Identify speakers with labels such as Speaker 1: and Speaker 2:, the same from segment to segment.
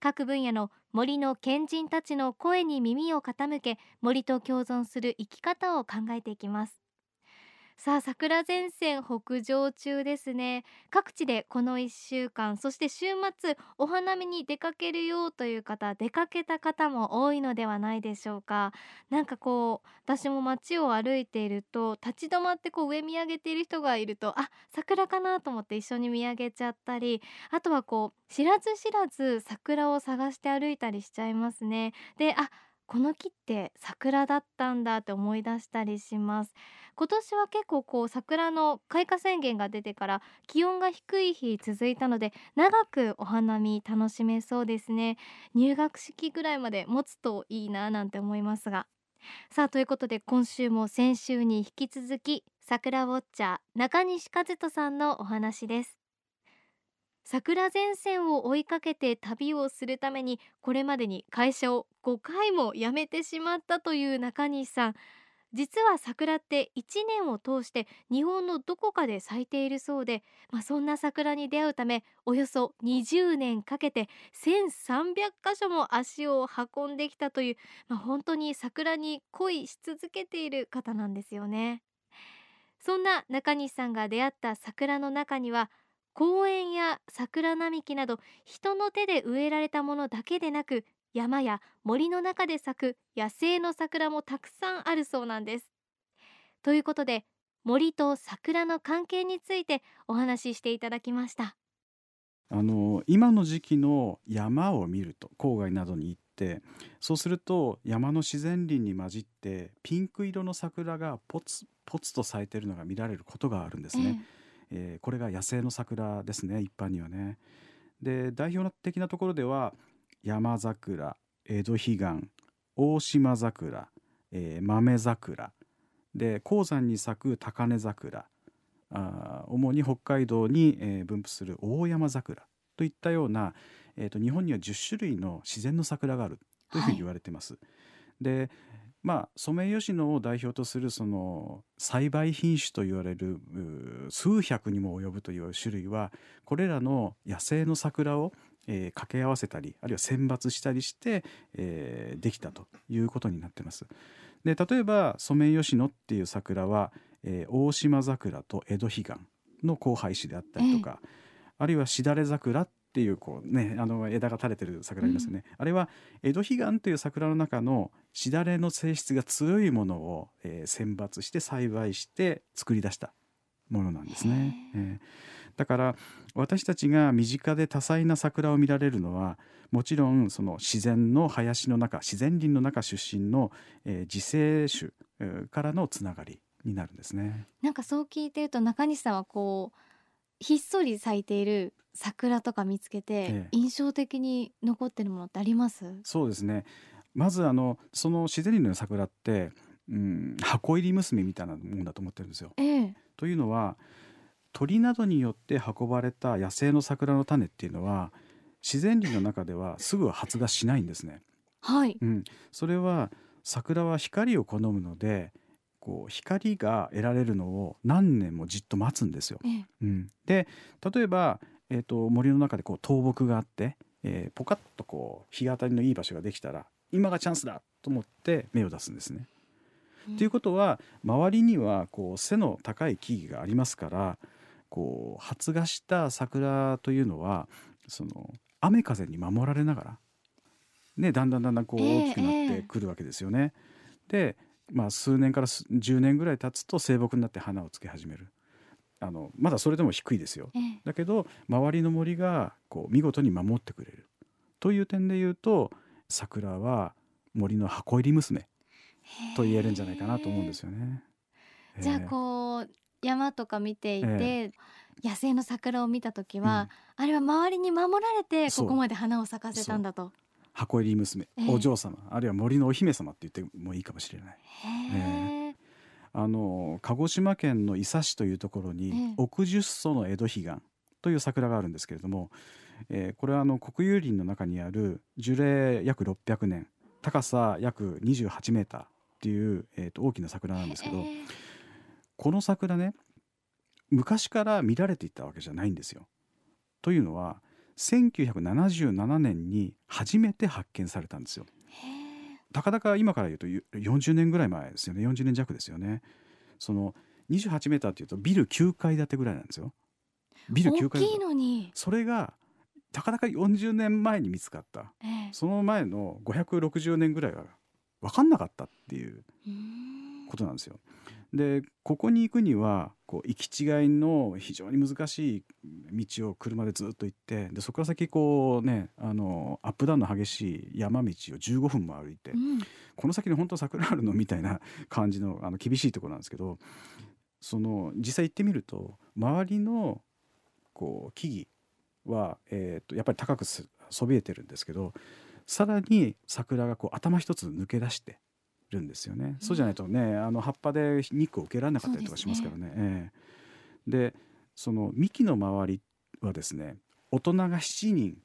Speaker 1: 各分野の森の賢人たちの声に耳を傾け森と共存する生き方を考えていきます。さあ桜前線北上中ですね。各地でこの1週間そして週末お花見に出かけるよという方出かけた方も多いのではないでしょうか。なんかこう私も街を歩いていると立ち止まってこう上見上げている人がいるとあ桜かなと思って一緒に見上げちゃったりあとはこう知らず知らず桜を探して歩いたりしちゃいますね。であこの木って桜だったんだって思い出したりします。今年は結構こう桜の開花宣言が出てから気温が低い日続いたので長くお花見楽しめそうですね。入学式ぐらいまで持つといいななんて思いますが。さあということで今週も先週に引き続き桜ウォッチャー中西和人さんのお話です。桜前線を追いかけて旅をするためにこれまでに会社を5回も辞めてしまったという中西さん。実は桜って1年を通して日本のどこかで咲いているそうで、まあ、そんな桜に出会うためおよそ20年かけて1300箇所も足を運んできたという、まあ、本当に桜に恋し続けている方なんですよね。そんな中西さんが出会った桜の中には公園や桜並木など人の手で植えられたものだけでなく山や森の中で咲く野生の桜もたくさんあるそうなんです。ということで森と桜の関係についてお話ししていただきました。
Speaker 2: あの今の時期の山を見ると郊外などに行ってそうすると山の自然林に混じってピンク色の桜がポツポツと咲いているのが見られることがあるんですね。えええー、これが野生の桜ですね一般にはね。で代表的なところでは山桜江戸彼岸大島桜、えー、豆桜で高山に咲く高根桜あ主に北海道に、えー、分布する大山桜といったような、えーと、日本には10種類の自然の桜があるというふうに言われてます。はい、でまあ、ソメイヨシノを代表とするその栽培品種と言われる数百にも及ぶという種類はこれらの野生の桜を、えー、掛け合わせたりあるいは選抜したりして、えー、できたということになってます。で例えばソメイヨシノっていう桜は、えー、大島桜と江戸彼岸の交配種であったりとか、あるいはしだれ桜っっていうこう、ね、あの枝が垂れてる桜ありますよね、うん、あれは江戸彼岸という桜の中のしだれの性質が強いものを、えー、選抜して栽培して作り出したものなんですね。えー、だから私たちが身近で多彩な桜を見られるのはもちろんその自然の林の中自然林の中出身の、えー、自生種、えー、からのつながりになるんですね。
Speaker 1: なんかそう聞いてると中西さんはこうひっそり咲いている桜とか見つけて印象的に残ってるものってあります、え
Speaker 2: え、そうですね。まずあのその自然林の桜って、うん、箱入り娘みたいなもんだと思ってるんですよ。え、というのは鳥などによって運ばれた野生の桜の種っていうのは自然林の中ではすぐ発芽しないんですね。
Speaker 1: はい、
Speaker 2: うん、それは桜は光を好むのでこう光が得られるのを何年もじっと待つんですよ。ええ、うん、で例えば、えーと、森の中でこう倒木があって、えー、ポカッとこう日当たりのいい場所ができたら今がチャンスだと思って芽を出すんですね。と、うん、いうことは周りにはこう背の高い木々がありますからこう発芽した桜というのはその雨風に守られながら、ね、だんだんだんだんこう大きくなってくるわけですよね。えー、でまあ、数年から10年ぐらい経つと生木になって花をつけ始める。あのまだそれでも低いですよ、ええ、だけど周りの森がこう見事に守ってくれる。という点で言うと桜は森の箱入り娘と言えるんじゃないかなと思うんですよね。
Speaker 1: じゃあこう山とか見ていて、野生の桜を見た時は、うん、あれは周りに守られてここまで花を咲かせたんだと。
Speaker 2: 箱入り娘、
Speaker 1: ええ。
Speaker 2: お嬢様あるいは森のお姫様って言ってもいいかもしれない。
Speaker 1: へえ。
Speaker 2: あの鹿児島県の伊佐市というところに、
Speaker 1: ええ。
Speaker 2: 奥十曽の江戸彼岸という桜があるんですけれども、えーこれはあの国有林の中にある樹齢約600年高さ約28メーターっていう、えーと大きな桜なんですけどこの桜ね昔から見られていたわけじゃないんですよ。というのは1977年に初めて発見されたんですよ。たかだか今から言うとゆ40年ぐらい前ですよね40年弱ですよね。その28メーターっていうとビル9階建てぐらいなんですよ。ビル9階建て
Speaker 1: 大きいのに、
Speaker 2: それがたかだか40年前に見つかった
Speaker 1: ええ
Speaker 2: その前の560年ぐらいは分かんなかったっていうことなんですよ。でここに行くにはこう行き違いの非常に難しい道を車でずっと行ってでそこから先こうねあのアップダウンの激しい山道を15分も歩いて
Speaker 1: うん。
Speaker 2: この先に本当桜あるのみたいな感じのあの厳しいところなんですけどその実際行ってみると周りのこう木々は、えー、とやっぱり高くすそびえてるんですけどさらに桜がこう頭一つ抜け出してるんですよね、そうじゃないとねあの葉っぱで日光を受けられなかったりとかしますからね。ええ。でその幹の周りはですね大人が7人、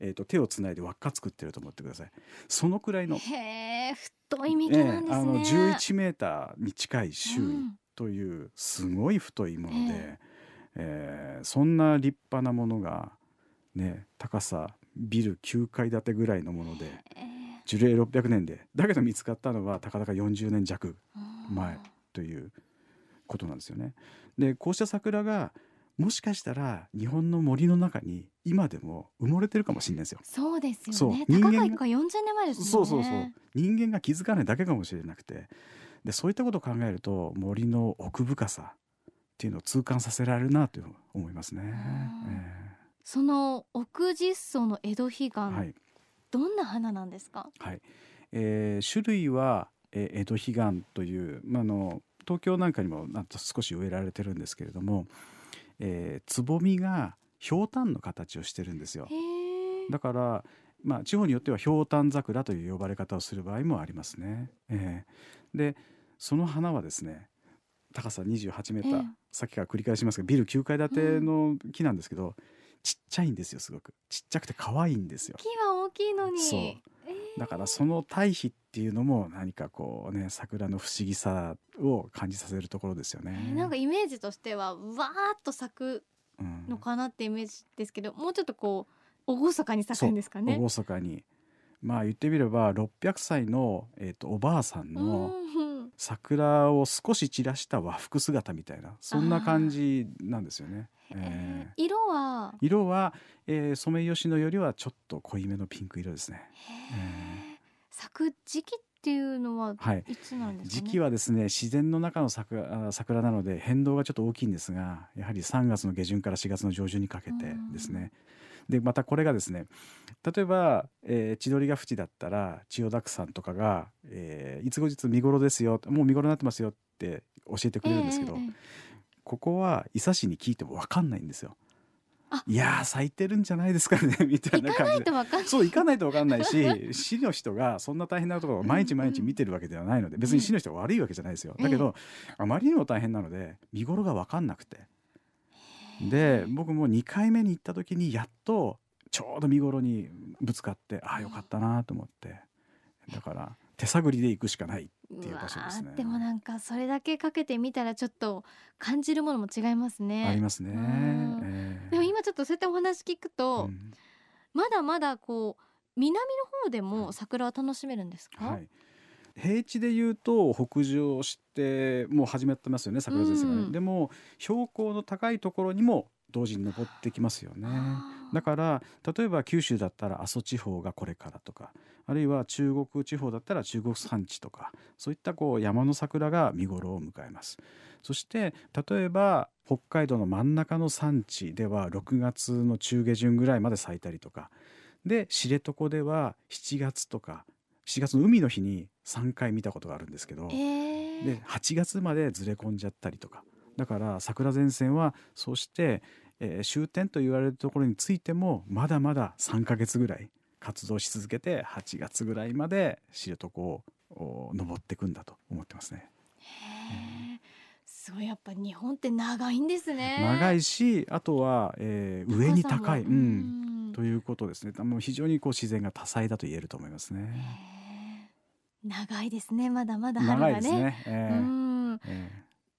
Speaker 2: えー、と手をつないで輪っか作ってると思ってください。そのくらいの
Speaker 1: へえ太い幹なんですね、
Speaker 2: ええあの11メーターに近い周囲
Speaker 1: うん。
Speaker 2: というすごい太いもので、
Speaker 1: え
Speaker 2: え。ーそんな立派なものが、ね、高さビル9階建てぐらいのもので
Speaker 1: え
Speaker 2: 樹齢600年でだけど見つかったのはたかだか40年弱
Speaker 1: え
Speaker 2: 前ということなんですよね。でこうした桜がもしかしたら日本の森の中に今でも埋もれてるかもしれないですよ。
Speaker 1: そうですよね。
Speaker 2: 人間が
Speaker 1: 高が40年前ですね。
Speaker 2: そうそうそう。人間が気づかないだけかもしれなくて。でそういったことを考えると森の奥深さっていうのを痛感させられるなと思いますね。え
Speaker 1: その奥実荘の江戸彼岸、どんな花なんですか？
Speaker 2: はい。えー種類は、えー江戸彼岸という、まあ、あの東京なんかにもなんと少し植えられてるんですけれども、えーつぼみがひょうたんの形をしてるんですよ。だから、まあ、地方によってはひょうたん桜という呼ばれ方をする場合もありますね。えー。でその花はですね高さ28メーター、
Speaker 1: ええ。
Speaker 2: さっきから繰り返しますがビル9階建ての木なんですけど、ちっちゃいんですよすごく。ちっちゃくて可愛いんですよ。
Speaker 1: 木は大きいのに。
Speaker 2: そう。
Speaker 1: えー。
Speaker 2: だからその対比っていうのも何かこうね桜の不思議さを感じさせるところですよね。
Speaker 1: えーなんかイメージとしてはわーっと咲く
Speaker 2: うん。
Speaker 1: のかなってイメージですけどもうちょっとこう厳かに咲くんですかね。
Speaker 2: 厳かに。まあ言ってみれば600歳の、えー、とおばあさんの
Speaker 1: うん
Speaker 2: 桜を少し散らした和服姿みたいなそんな感じなんですよね。えー
Speaker 1: 色は？
Speaker 2: 色は、えーソメイヨシノよりはちょっと濃いめのピンク色ですね。
Speaker 1: へー咲く時期っていうのは
Speaker 2: はい
Speaker 1: いつなんですかね？
Speaker 2: 時期はですね自然の中の桜あ桜なので変動がちょっと大きいんですがやはり3月の下旬から4月の上旬にかけてですね。でまたこれがですね例えば、えー千鳥ヶ淵だったら千代田区さんとかが、えーいつ後日見頃ですよもう見頃になってますよって教えてくれるんですけど、
Speaker 1: ええええ。
Speaker 2: ここは伊佐市に聞いても分かんないんですよ。
Speaker 1: あ。
Speaker 2: いやー咲いてるんじゃないですかね みたい
Speaker 1: な
Speaker 2: 感じで。そう行かないと分かんないし 市の人がそんな大変なところを毎日毎日見てるわけではないので別に市の人が悪いわけじゃないですよ。だけどあまりにも大変なので見頃が分かんなくてで僕も2回目に行った時にやっとちょうど見頃にぶつかってああよかったなと思って。だから手探りで行くしかないっていう場所ですね。
Speaker 1: でもなんかそれだけかけてみたらちょっと感じるものも違いますね。
Speaker 2: ありますね。
Speaker 1: うん。
Speaker 2: ええ。
Speaker 1: でも今ちょっとそうやってお話聞くと、
Speaker 2: うん。
Speaker 1: まだまだこう南の方でも桜は楽しめるんですか？
Speaker 2: はい、平地でいうと北上してもう始まってますよね桜前線がね、
Speaker 1: うん
Speaker 2: でも標高の高いところにも同時に登ってきますよね。だから例えば九州だったら阿蘇地方がこれからとかあるいは中国地方だったら中国山地とかそういったこう山の桜が見頃を迎えます。そして例えば北海道の真ん中の山地では6月の中下旬ぐらいまで咲いたりとか。で知床では7月とか7月の海の日に3回見たことがあるんですけど、
Speaker 1: えー。
Speaker 2: で8月までずれ込んじゃったりとか。だから桜前線はそうして、えー終点と言われるところについてもまだまだ3ヶ月ぐらい活動し続けて8月ぐらいまで知床を登っていくんだと思ってますね。
Speaker 1: へそうやっぱ日本って長いんですね。
Speaker 2: 長いしあとは、えー、上に高い、うん、ということですね。もう非常にこう自然が多彩だと言えると思いますね。
Speaker 1: 長いですね。まだまだ春がね。ね。えー、うん。え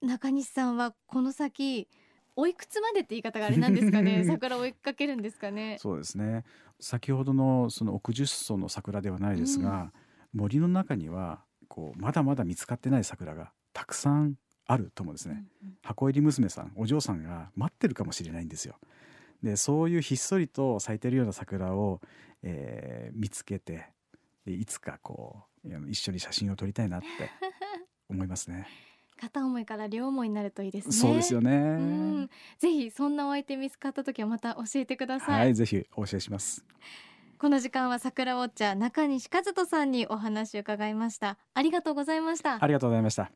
Speaker 1: ー、中西さんはこの先おいくつまでって言い方があれなんですかね。桜を追いかけるんですかね。
Speaker 2: そうですね。先ほどのその奥十層の桜ではないですが、うん、森の中にはこうまだまだ見つかってない桜がたくさんあると思うんですね、うんうん、箱入り娘さんお嬢さんが待ってるかもしれないんですよでそういうひっそりと咲いてるような桜を、えー、見つけていつかこう一緒に写真を撮りたいなって 思いますね
Speaker 1: 片思いから両思いになるといいですね。
Speaker 2: そうですよね。
Speaker 1: ぜひそんなお相手見つかった時はまた教えてください。
Speaker 2: はい、ぜひお教えします。
Speaker 1: この時間は桜ウォッチャー中西和人さんにお話を伺いました。ありがとうございました。
Speaker 2: ありがとうございました。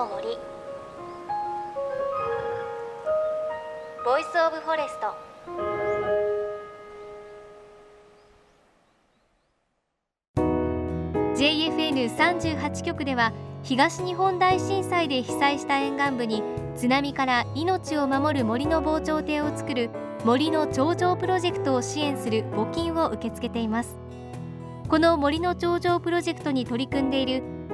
Speaker 1: の森。 Voice of Forest。JFN38 局では東日本大震災で被災した沿岸部に津波から命を守る森の防潮堤を作る森の長城プロジェクトを支援する募金を受け付けています。この森の長城プロジェクトに取り組んでいる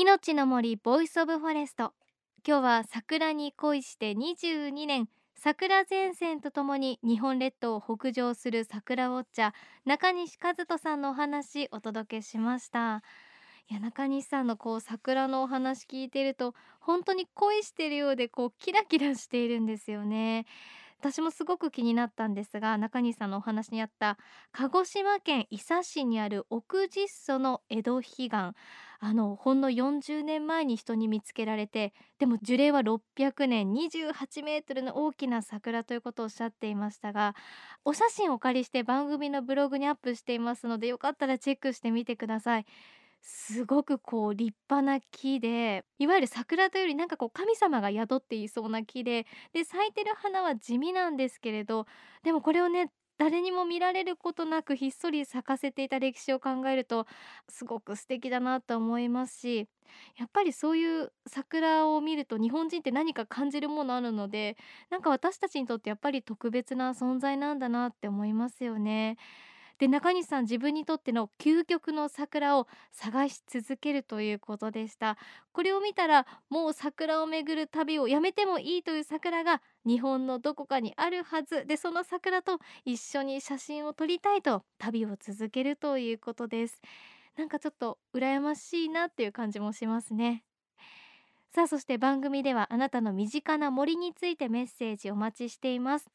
Speaker 1: 命の森 Voice of Forest。今日は桜に恋して22年桜前線とともに日本列島を北上する桜ウォッチャー中西和人さんのお話お届けしました。いや中西さんのこう桜のお話聞いてると本当に恋してるようでこうキラキラしているんですよね。私もすごく気になったんですが中西さんのお話にあった鹿児島県伊佐市にある奥十曽の江戸彼岸あのほんの40年前に人に見つけられてでも樹齢は600年28メートルの大きな桜ということをおっしゃっていましたがお写真をお借りして番組のブログにアップしていますのでよかったらチェックしてみてください。すごくこう立派な木でいわゆる桜というよりなんかこう神様が宿っていそうな木でで咲いてる花は地味なんですけれどでもこれをね誰にも見られることなくひっそり咲かせていた歴史を考えるとすごく素敵だなと思いますしやっぱりそういう桜を見ると日本人って何か感じるものあるのでなんか私たちにとってやっぱり特別な存在なんだなって思いますよね。で中西さん自分にとっての究極の桜を探し続けるということでした。これを見たらもう桜を巡る旅をやめてもいいという桜が日本のどこかにあるはず。でその桜と一緒に写真を撮りたいと旅を続けるということです。なんかちょっと羨ましいなっていう感じもしますね。さあそして番組ではあなたの身近な森についてメッセージお待ちしています。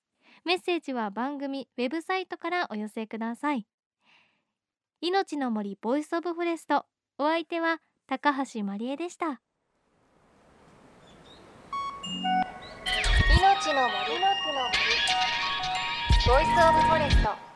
Speaker 1: メッセージは番組ウェブサイトからお寄せください。命の森 Voice of Forest。お相手は高橋万里恵でした。命の森。ボイスオブフォレスト